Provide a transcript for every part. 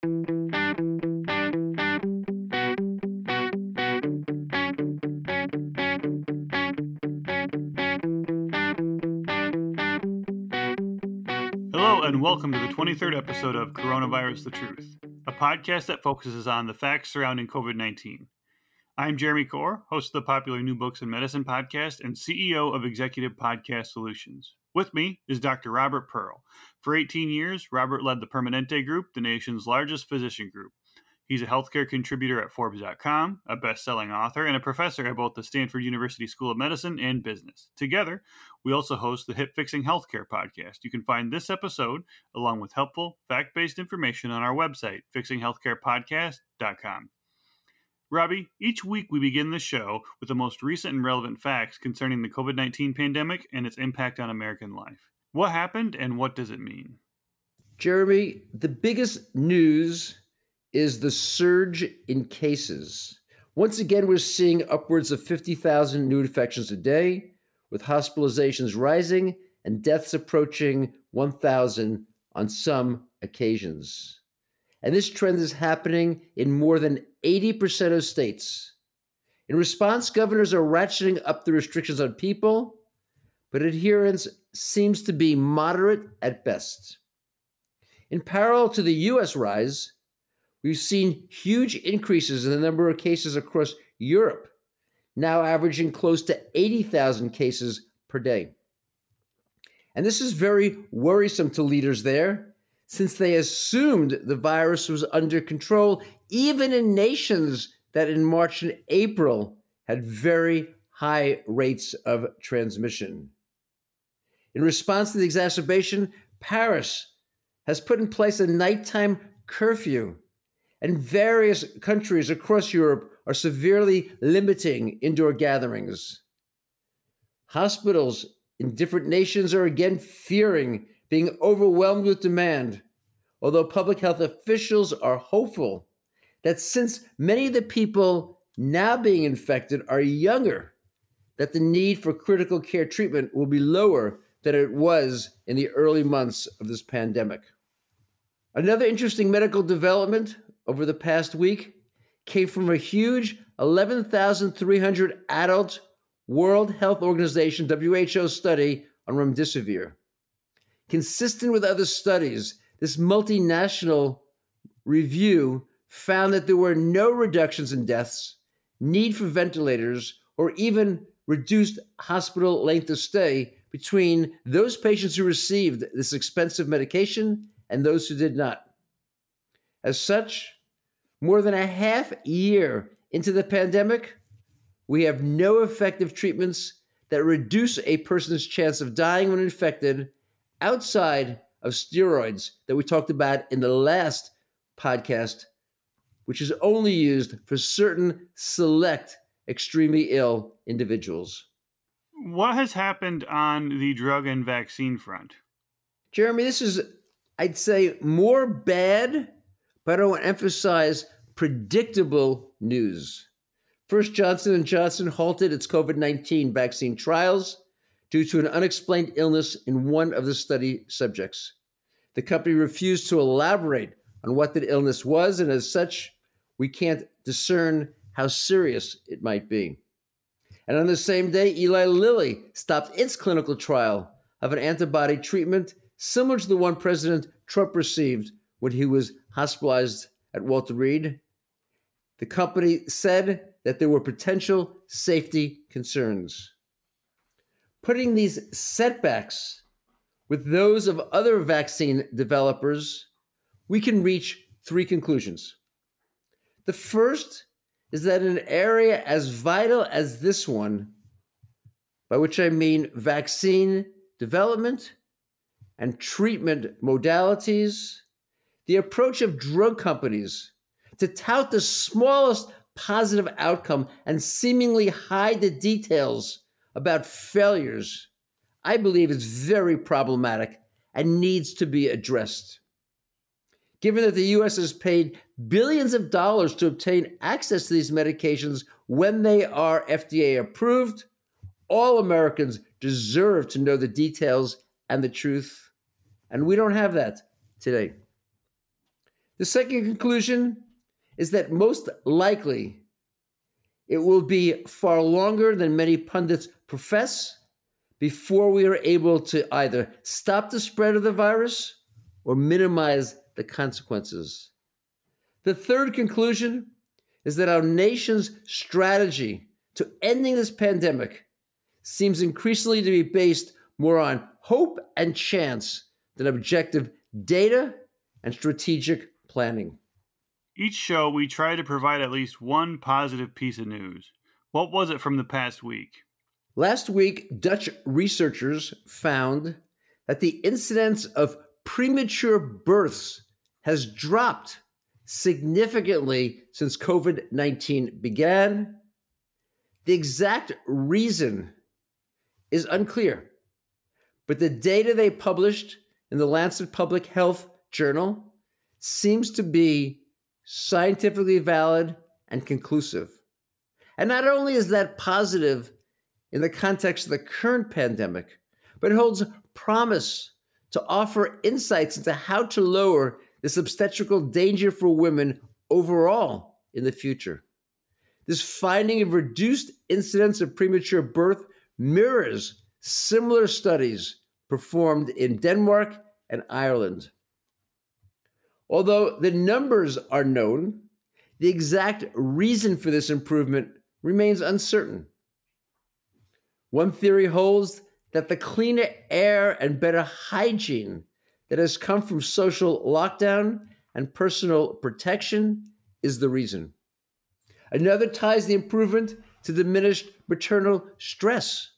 Hello, and welcome to the 23rd episode of Coronavirus the Truth, a podcast that focuses on the facts surrounding COVID 19. I'm Jeremy Corr, host of the popular New Books in Medicine podcast and CEO of Executive Podcast Solutions. With me is Dr. Robert Pearl. For 18 years, Robert led the Permanente Group, the nation's largest physician group. He's a healthcare contributor at Forbes.com, a best selling author, and a professor at both the Stanford University School of Medicine and Business. Together, we also host the Hip Fixing Healthcare podcast. You can find this episode, along with helpful, fact based information, on our website, fixinghealthcarepodcast.com. Robbie, each week we begin the show with the most recent and relevant facts concerning the COVID 19 pandemic and its impact on American life. What happened and what does it mean? Jeremy, the biggest news is the surge in cases. Once again, we're seeing upwards of 50,000 new infections a day, with hospitalizations rising and deaths approaching 1,000 on some occasions. And this trend is happening in more than 80% of states. In response, governors are ratcheting up the restrictions on people, but adherence seems to be moderate at best. In parallel to the US rise, We've seen huge increases in the number of cases across Europe, now averaging close to 80,000 cases per day. And this is very worrisome to leaders there, since they assumed the virus was under control, even in nations that in March and April had very high rates of transmission. In response to the exacerbation, Paris has put in place a nighttime curfew and various countries across Europe are severely limiting indoor gatherings. Hospitals in different nations are again fearing being overwhelmed with demand, although public health officials are hopeful that since many of the people now being infected are younger, that the need for critical care treatment will be lower than it was in the early months of this pandemic. Another interesting medical development over the past week came from a huge 11,300 adult World Health Organization WHO study on remdesivir. Consistent with other studies, this multinational review found that there were no reductions in deaths, need for ventilators, or even reduced hospital length of stay between those patients who received this expensive medication and those who did not. As such, more than a half year into the pandemic, we have no effective treatments that reduce a person's chance of dying when infected outside of steroids that we talked about in the last podcast, which is only used for certain select extremely ill individuals. What has happened on the drug and vaccine front? Jeremy, this is, I'd say, more bad but I want to emphasize predictable news. First, Johnson & Johnson halted its COVID-19 vaccine trials due to an unexplained illness in one of the study subjects. The company refused to elaborate on what the illness was, and as such, we can't discern how serious it might be. And on the same day, Eli Lilly stopped its clinical trial of an antibody treatment similar to the one President Trump received when he was hospitalized at Walter Reed. The company said that there were potential safety concerns. Putting these setbacks with those of other vaccine developers, we can reach three conclusions. The first is that an area as vital as this one, by which I mean vaccine development and treatment modalities, the approach of drug companies to tout the smallest positive outcome and seemingly hide the details about failures, I believe is very problematic and needs to be addressed. Given that the US has paid billions of dollars to obtain access to these medications when they are FDA approved, all Americans deserve to know the details and the truth. And we don't have that today. The second conclusion is that most likely it will be far longer than many pundits profess before we are able to either stop the spread of the virus or minimize the consequences. The third conclusion is that our nation's strategy to ending this pandemic seems increasingly to be based more on hope and chance than objective data and strategic planning. Each show, we try to provide at least one positive piece of news. What was it from the past week? Last week, Dutch researchers found that the incidence of premature births has dropped significantly since COVID 19 began. The exact reason is unclear, but the data they published in the Lancet Public Health Journal seems to be scientifically valid and conclusive. And not only is that positive in the context of the current pandemic, but it holds promise to offer insights into how to lower this obstetrical danger for women overall in the future. This finding of reduced incidence of premature birth mirrors similar studies performed in Denmark and Ireland. Although the numbers are known, the exact reason for this improvement remains uncertain. One theory holds that the cleaner air and better hygiene that has come from social lockdown and personal protection is the reason. Another ties the improvement to diminished maternal stress,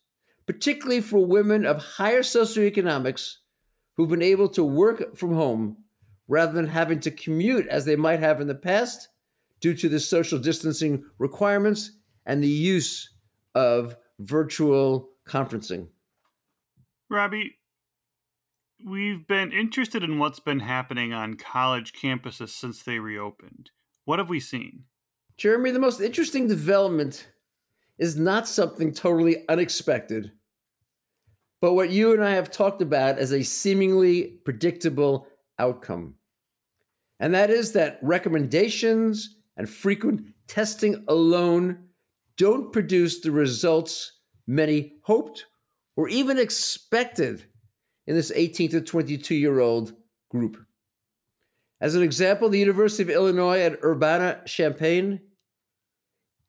particularly for women of higher socioeconomics who've been able to work from home rather than having to commute as they might have in the past due to the social distancing requirements and the use of virtual conferencing. Robbie, we've been interested in what's been happening on college campuses since they reopened. What have we seen? Jeremy, the most interesting development is not something totally unexpected, but what you and I have talked about as a seemingly predictable outcome. And that is that recommendations and frequent testing alone don't produce the results many hoped or even expected in this 18 to 22 year old group. As an example, the University of Illinois at Urbana Champaign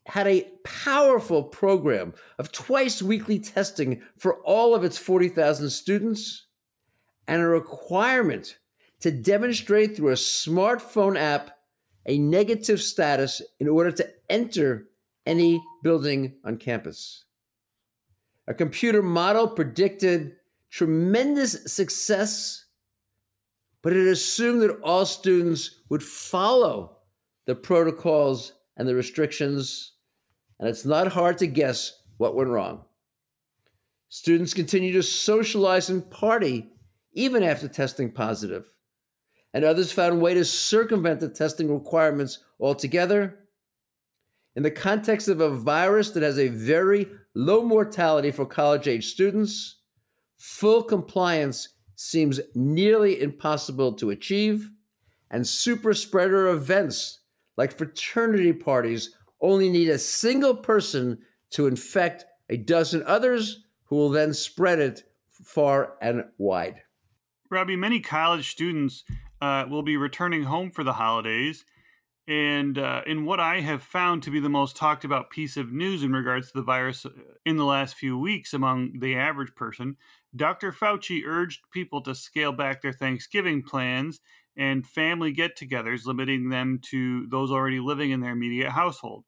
had a powerful program of twice weekly testing for all of its 40,000 students and a requirement to demonstrate through a smartphone app a negative status in order to enter any building on campus. A computer model predicted tremendous success, but it assumed that all students would follow the protocols and the restrictions, and it's not hard to guess what went wrong. Students continue to socialize and party even after testing positive and others found a way to circumvent the testing requirements altogether. In the context of a virus that has a very low mortality for college age students, full compliance seems nearly impossible to achieve, and super spreader events like fraternity parties only need a single person to infect a dozen others who will then spread it far and wide. Robbie, many college students uh, will be returning home for the holidays. And uh, in what I have found to be the most talked about piece of news in regards to the virus uh, in the last few weeks among the average person, Dr. Fauci urged people to scale back their Thanksgiving plans and family get togethers, limiting them to those already living in their immediate household.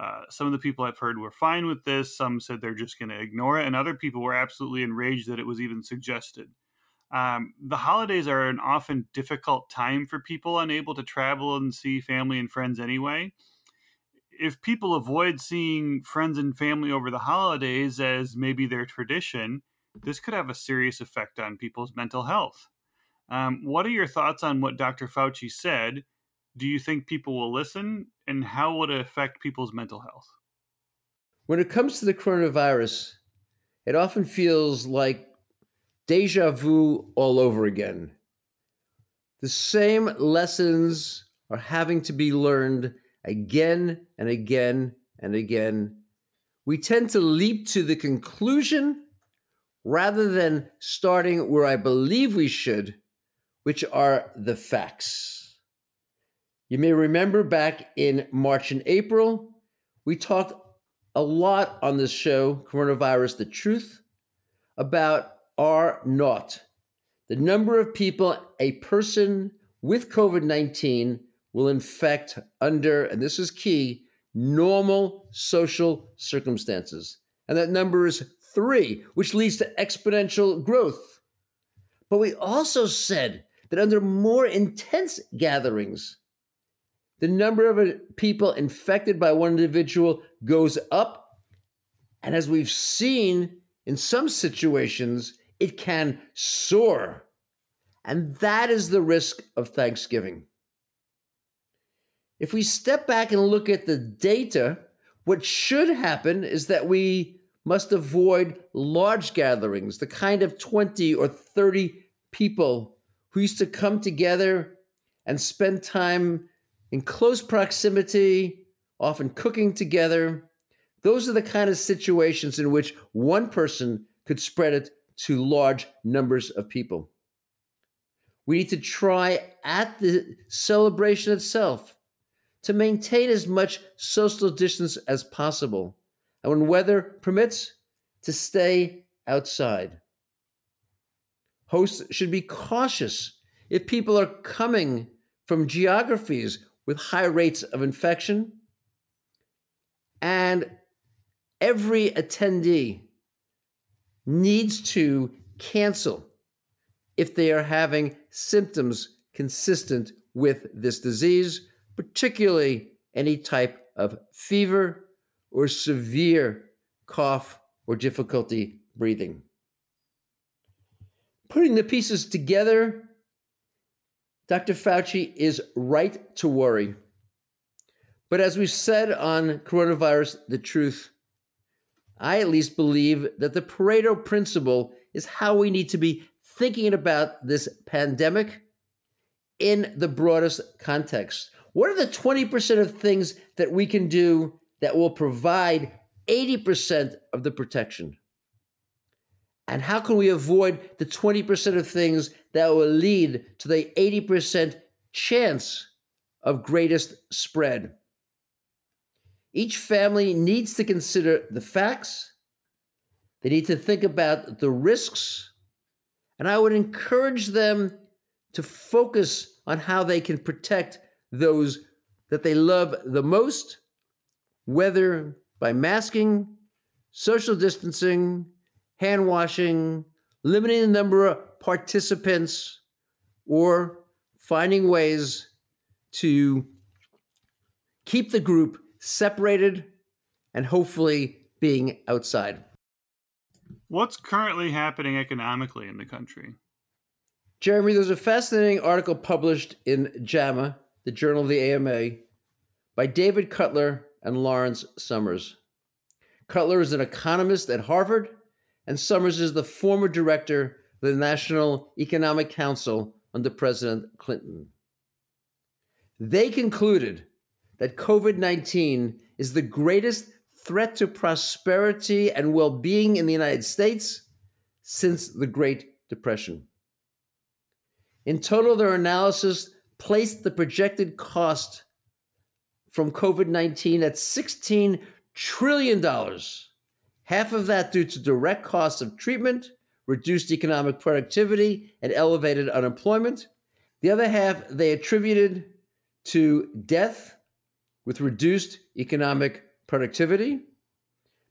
Uh, some of the people I've heard were fine with this. Some said they're just going to ignore it. And other people were absolutely enraged that it was even suggested. Um, the holidays are an often difficult time for people unable to travel and see family and friends anyway. If people avoid seeing friends and family over the holidays as maybe their tradition, this could have a serious effect on people's mental health. Um, what are your thoughts on what Dr. Fauci said? Do you think people will listen? And how would it affect people's mental health? When it comes to the coronavirus, it often feels like deja vu all over again. The same lessons are having to be learned again and again and again. We tend to leap to the conclusion rather than starting where I believe we should, which are the facts. You may remember back in March and April, we talked a lot on this show, Coronavirus The Truth, about R naught, the number of people a person with COVID 19 will infect under, and this is key, normal social circumstances. And that number is three, which leads to exponential growth. But we also said that under more intense gatherings, the number of uh, people infected by one individual goes up. And as we've seen in some situations, it can soar. And that is the risk of Thanksgiving. If we step back and look at the data, what should happen is that we must avoid large gatherings, the kind of 20 or 30 people who used to come together and spend time in close proximity, often cooking together. Those are the kind of situations in which one person could spread it to large numbers of people. We need to try at the celebration itself to maintain as much social distance as possible, and when weather permits, to stay outside. Hosts should be cautious if people are coming from geographies with high rates of infection, and every attendee needs to cancel if they are having symptoms consistent with this disease particularly any type of fever or severe cough or difficulty breathing. Putting the pieces together, Dr. Fauci is right to worry. But as we said on coronavirus, the truth, I at least believe that the Pareto principle is how we need to be thinking about this pandemic in the broadest context. What are the 20% of things that we can do that will provide 80% of the protection? And how can we avoid the 20% of things that will lead to the 80% chance of greatest spread? Each family needs to consider the facts, they need to think about the risks, and I would encourage them to focus on how they can protect those that they love the most, whether by masking, social distancing, hand washing, limiting the number of participants, or finding ways to keep the group separated and hopefully being outside. What's currently happening economically in the country? Jeremy, there's a fascinating article published in JAMA the Journal of the AMA, by David Cutler and Lawrence Summers. Cutler is an economist at Harvard, and Summers is the former director of the National Economic Council under President Clinton. They concluded that COVID 19 is the greatest threat to prosperity and well being in the United States since the Great Depression. In total, their analysis placed the projected cost from COVID 19 at $16 trillion. Half of that due to direct costs of treatment, reduced economic productivity, and elevated unemployment. The other half they attributed to death with reduced economic productivity,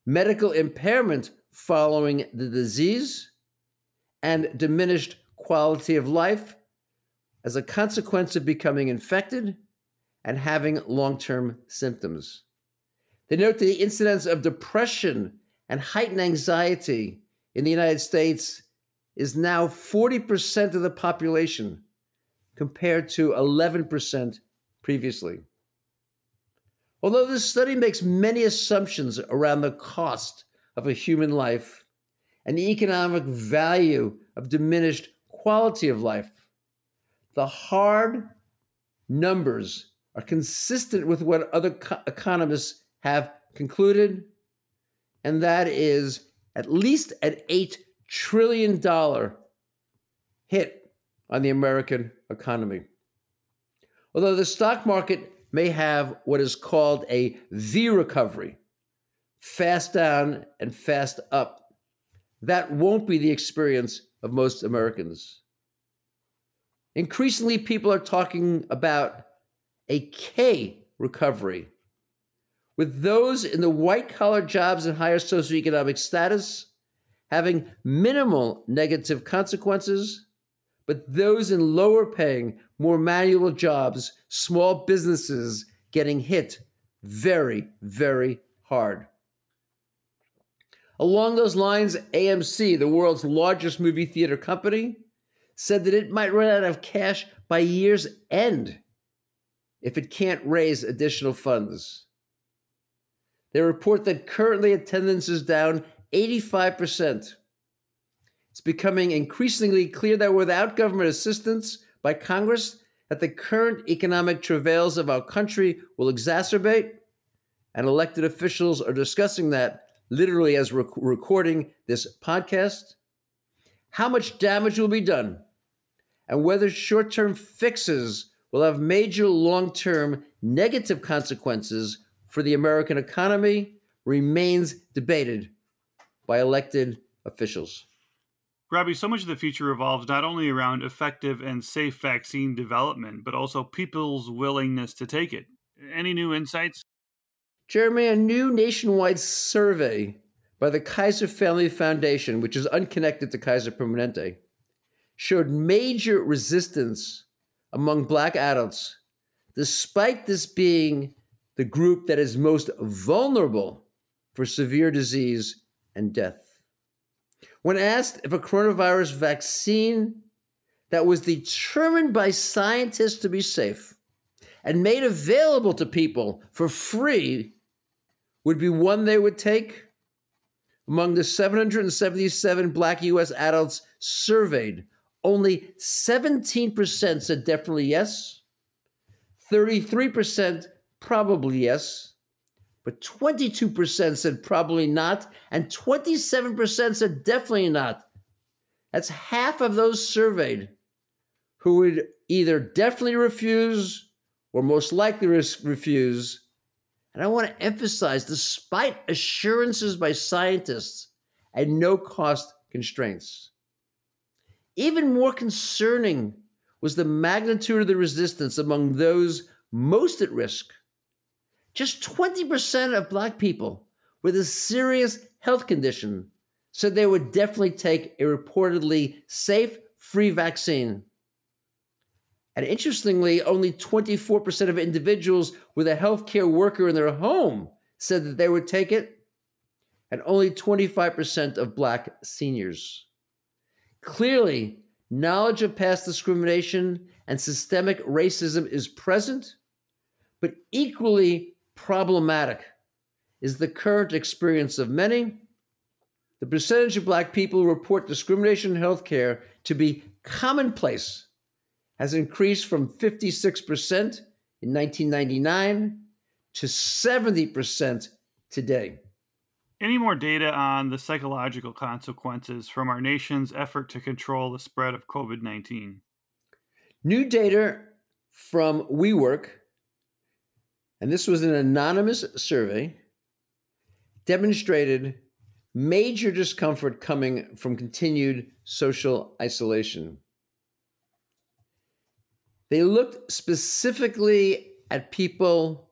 medical impairment following the disease, and diminished quality of life as a consequence of becoming infected and having long term symptoms. They note the incidence of depression and heightened anxiety in the United States is now 40% of the population compared to 11% previously. Although this study makes many assumptions around the cost of a human life and the economic value of diminished quality of life, the hard numbers are consistent with what other co- economists have concluded, and that is at least an $8 trillion hit on the American economy. Although the stock market may have what is called a V recovery, fast down and fast up, that won't be the experience of most Americans. Increasingly, people are talking about a K recovery, with those in the white collar jobs and higher socioeconomic status having minimal negative consequences, but those in lower paying, more manual jobs, small businesses getting hit very, very hard. Along those lines, AMC, the world's largest movie theater company, said that it might run out of cash by year's end if it can't raise additional funds. They report that currently attendance is down 85%. It's becoming increasingly clear that without government assistance by Congress, that the current economic travails of our country will exacerbate, and elected officials are discussing that literally as we're recording this podcast. How much damage will be done, and whether short term fixes will have major long term negative consequences for the American economy remains debated by elected officials. Robbie, so much of the future revolves not only around effective and safe vaccine development, but also people's willingness to take it. Any new insights? Jeremy, a new nationwide survey by the Kaiser Family Foundation, which is unconnected to Kaiser Permanente, showed major resistance among Black adults, despite this being the group that is most vulnerable for severe disease and death. When asked if a coronavirus vaccine that was determined by scientists to be safe and made available to people for free would be one they would take, among the 777 black US adults surveyed, only 17% said definitely yes, 33% probably yes, but 22% said probably not, and 27% said definitely not. That's half of those surveyed who would either definitely refuse or most likely refuse. And I want to emphasize despite assurances by scientists and no cost constraints. Even more concerning was the magnitude of the resistance among those most at risk just 20% of Black people with a serious health condition said they would definitely take a reportedly safe, free vaccine. And interestingly, only 24% of individuals with a healthcare worker in their home said that they would take it, and only 25% of Black seniors. Clearly, knowledge of past discrimination and systemic racism is present, but equally problematic is the current experience of many. The percentage of Black people who report discrimination in healthcare to be commonplace has increased from 56% in 1999 to 70% today. Any more data on the psychological consequences from our nation's effort to control the spread of COVID 19? New data from WeWork and this was an anonymous survey, demonstrated major discomfort coming from continued social isolation. They looked specifically at people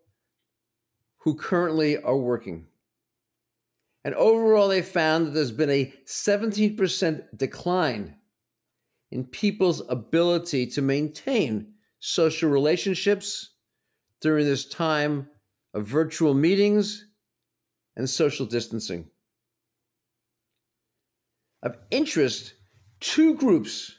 who currently are working. And overall, they found that there's been a 17% decline in people's ability to maintain social relationships during this time of virtual meetings and social distancing. Of interest, two groups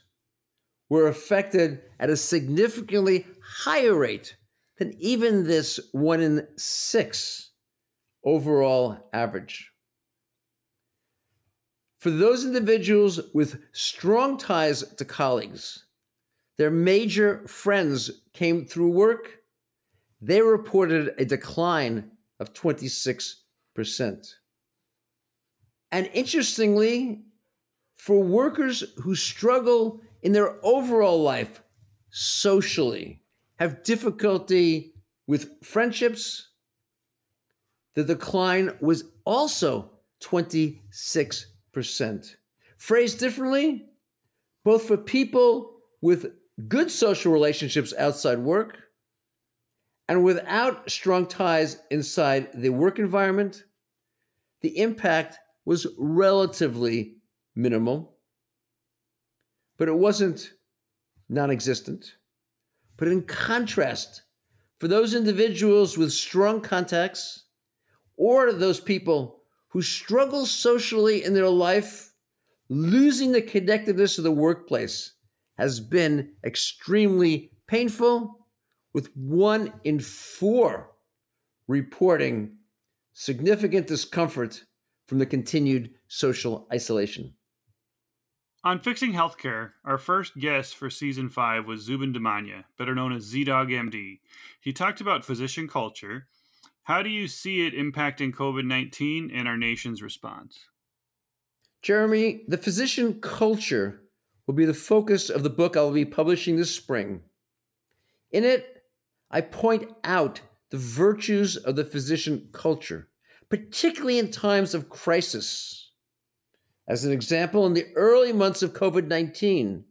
were affected at a significantly higher rate than even this one in six overall average. For those individuals with strong ties to colleagues, their major friends came through work, they reported a decline of 26%. And interestingly, for workers who struggle in their overall life socially, have difficulty with friendships, the decline was also 26%. Phrased differently, both for people with good social relationships outside work and without strong ties inside the work environment, the impact was relatively minimal. But it wasn't non existent. But in contrast, for those individuals with strong contacts or those people who struggle socially in their life, losing the connectedness of the workplace has been extremely painful, with one in four reporting significant discomfort from the continued social isolation. On Fixing Healthcare, our first guest for season five was Zubin Damania, better known as ZDogg MD. He talked about physician culture. How do you see it impacting COVID 19 and our nation's response? Jeremy, the physician culture will be the focus of the book I will be publishing this spring. In it, I point out the virtues of the physician culture, particularly in times of crisis. As an example, in the early months of COVID 19,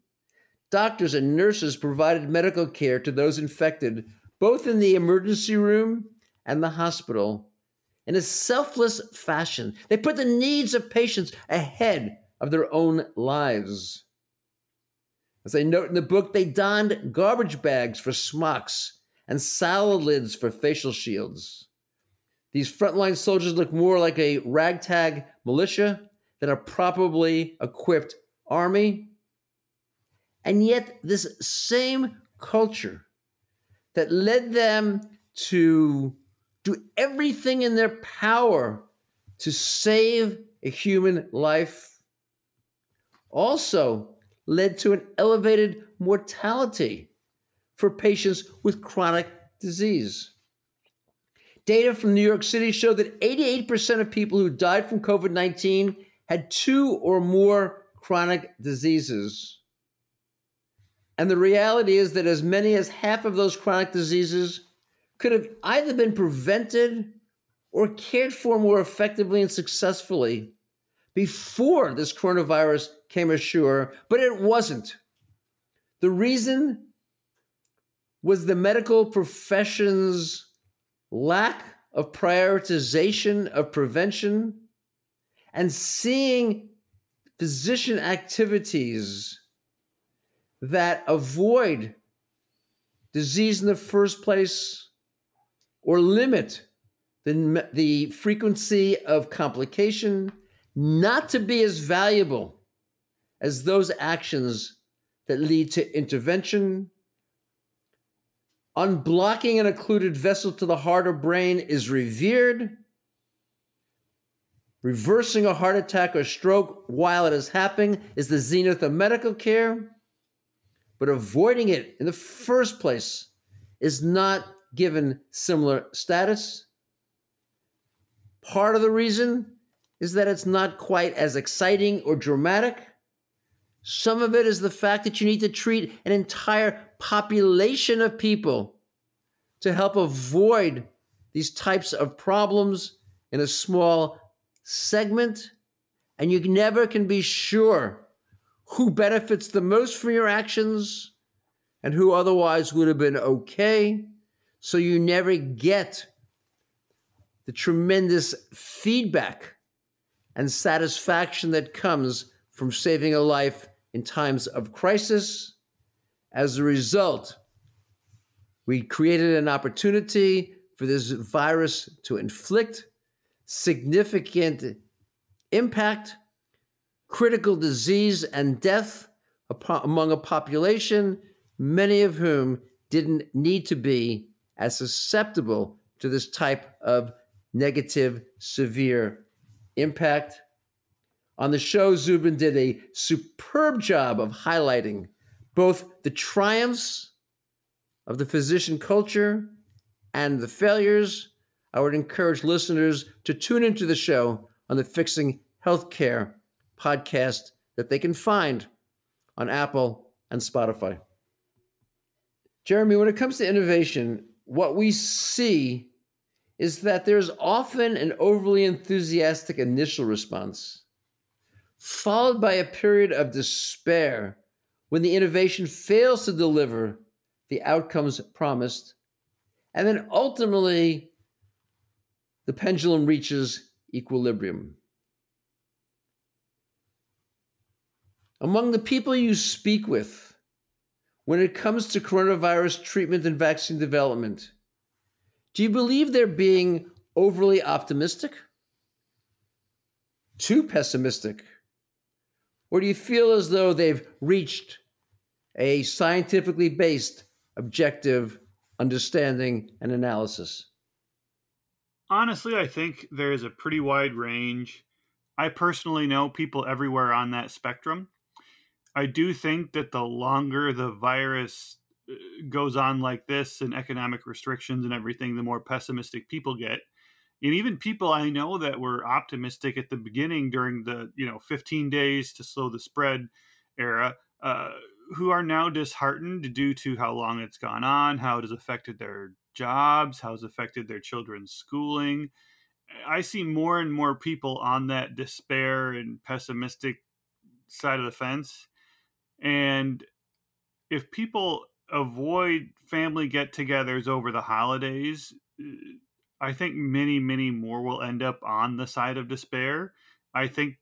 doctors and nurses provided medical care to those infected both in the emergency room and the hospital in a selfless fashion. They put the needs of patients ahead of their own lives. As I note in the book, they donned garbage bags for smocks and salad lids for facial shields. These frontline soldiers look more like a ragtag militia than a properly equipped army. And yet, this same culture that led them to do everything in their power to save a human life also led to an elevated mortality for patients with chronic disease. Data from New York City showed that 88% of people who died from COVID 19 had two or more chronic diseases. And the reality is that as many as half of those chronic diseases could have either been prevented or cared for more effectively and successfully before this coronavirus came ashore, but it wasn't. The reason was the medical profession's lack of prioritization of prevention and seeing physician activities that avoid disease in the first place or limit the, the frequency of complication not to be as valuable as those actions that lead to intervention. Unblocking an occluded vessel to the heart or brain is revered Reversing a heart attack or stroke while it is happening is the zenith of medical care, but avoiding it in the first place is not given similar status. Part of the reason is that it's not quite as exciting or dramatic. Some of it is the fact that you need to treat an entire population of people to help avoid these types of problems in a small segment, and you never can be sure who benefits the most from your actions and who otherwise would have been okay. So you never get the tremendous feedback and satisfaction that comes from saving a life in times of crisis. As a result, we created an opportunity for this virus to inflict significant impact, critical disease, and death among a population, many of whom didn't need to be as susceptible to this type of negative, severe impact. On the show, Zubin did a superb job of highlighting both the triumphs of the physician culture and the failures, I would encourage listeners to tune into the show on the Fixing Healthcare podcast that they can find on Apple and Spotify. Jeremy, when it comes to innovation, what we see is that there's often an overly enthusiastic initial response, followed by a period of despair when the innovation fails to deliver the outcomes promised, and then ultimately the pendulum reaches equilibrium. Among the people you speak with, when it comes to coronavirus treatment and vaccine development, do you believe they're being overly optimistic? Too pessimistic? Or do you feel as though they've reached a scientifically based, objective understanding and analysis? Honestly, I think there is a pretty wide range. I personally know people everywhere on that spectrum. I do think that the longer the virus uh, goes on like this and economic restrictions and everything, the more pessimistic people get. And even people I know that were optimistic at the beginning during the you know 15 days to slow the spread era, uh, who are now disheartened due to how long it's gone on, how it has affected their jobs, how it's affected their children's schooling. I see more and more people on that despair and pessimistic side of the fence. And if people avoid family get togethers over the holidays, uh, I think many, many more will end up on the side of despair. I think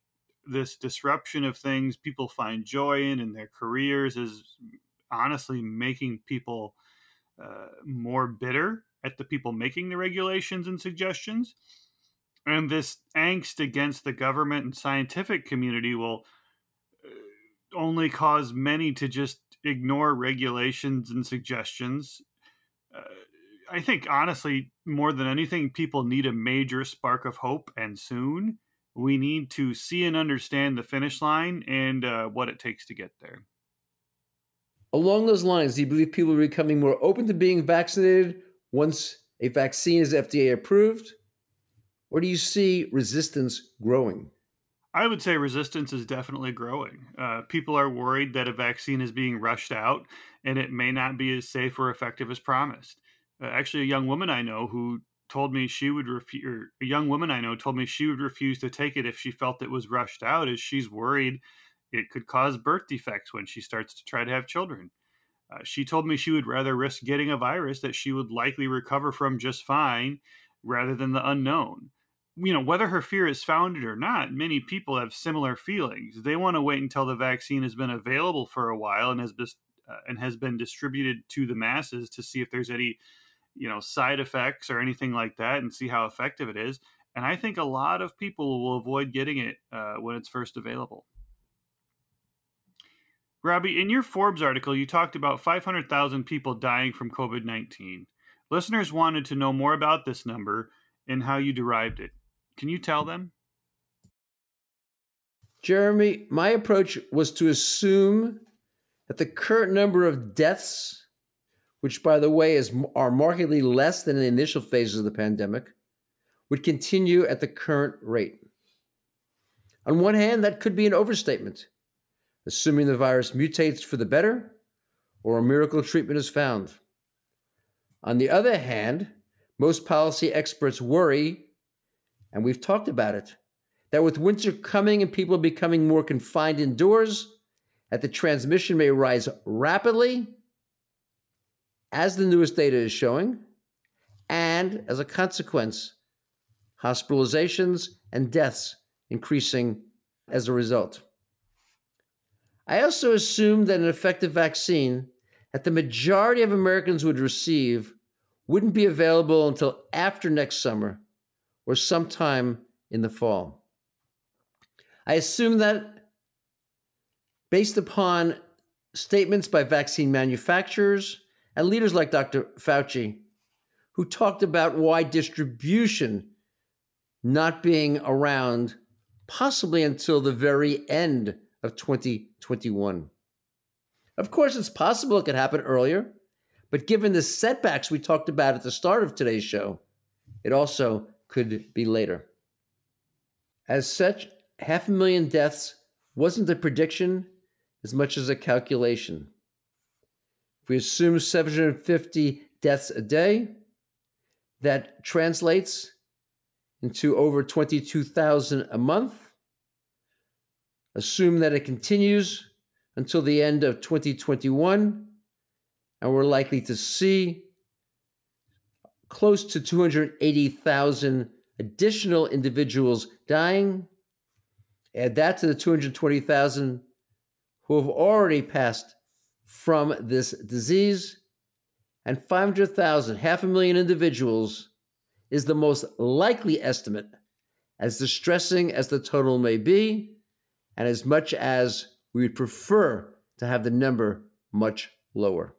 this disruption of things people find joy in in their careers is honestly making people uh, more bitter at the people making the regulations and suggestions. And this angst against the government and scientific community will uh, only cause many to just ignore regulations and suggestions. Uh, I think, honestly, more than anything, people need a major spark of hope and soon. We need to see and understand the finish line and uh, what it takes to get there. Along those lines, do you believe people are becoming more open to being vaccinated once a vaccine is FDA approved? Or do you see resistance growing? I would say resistance is definitely growing. Uh, people are worried that a vaccine is being rushed out and it may not be as safe or effective as promised. Uh, actually, a young woman I know who told me she would refuse, a young woman I know told me she would refuse to take it if she felt it was rushed out, as she's worried it could cause birth defects when she starts to try to have children. Uh, she told me she would rather risk getting a virus that she would likely recover from just fine rather than the unknown you know whether her fear is founded or not many people have similar feelings they want to wait until the vaccine has been available for a while and has been uh, and has been distributed to the masses to see if there's any you know side effects or anything like that and see how effective it is and i think a lot of people will avoid getting it uh, when it's first available. Robbie in your forbes article you talked about 500000 people dying from covid-19 listeners wanted to know more about this number and how you derived it. Can you tell them? Jeremy, my approach was to assume that the current number of deaths, which by the way is are markedly less than in the initial phases of the pandemic, would continue at the current rate. On one hand, that could be an overstatement, assuming the virus mutates for the better or a miracle treatment is found. On the other hand, most policy experts worry and we've talked about it, that with winter coming and people becoming more confined indoors, that the transmission may rise rapidly, as the newest data is showing, and as a consequence, hospitalizations and deaths increasing as a result. I also assumed that an effective vaccine that the majority of Americans would receive wouldn't be available until after next summer or sometime in the fall. I assume that based upon statements by vaccine manufacturers and leaders like Dr. Fauci, who talked about why distribution not being around possibly until the very end of 2021. Of course, it's possible it could happen earlier, but given the setbacks we talked about at the start of today's show, it also could be later. As such, half a million deaths wasn't a prediction as much as a calculation. If we assume 750 deaths a day, that translates into over 22,000 a month. Assume that it continues until the end of 2021, and we're likely to see close to 280,000 additional individuals dying. Add that to the 220,000 who have already passed from this disease, and 500,000, half a million individuals, is the most likely estimate, as distressing as the total may be, and as much as we would prefer to have the number much lower.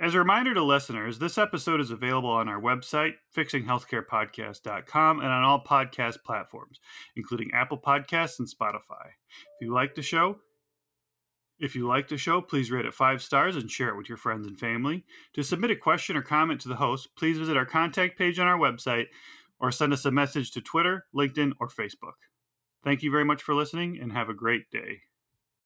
As a reminder to listeners, this episode is available on our website, fixinghealthcarepodcast.com, and on all podcast platforms, including Apple Podcasts and Spotify. If you like the show, if you like the show, please rate it five stars and share it with your friends and family. To submit a question or comment to the host, please visit our contact page on our website or send us a message to Twitter, LinkedIn, or Facebook. Thank you very much for listening and have a great day.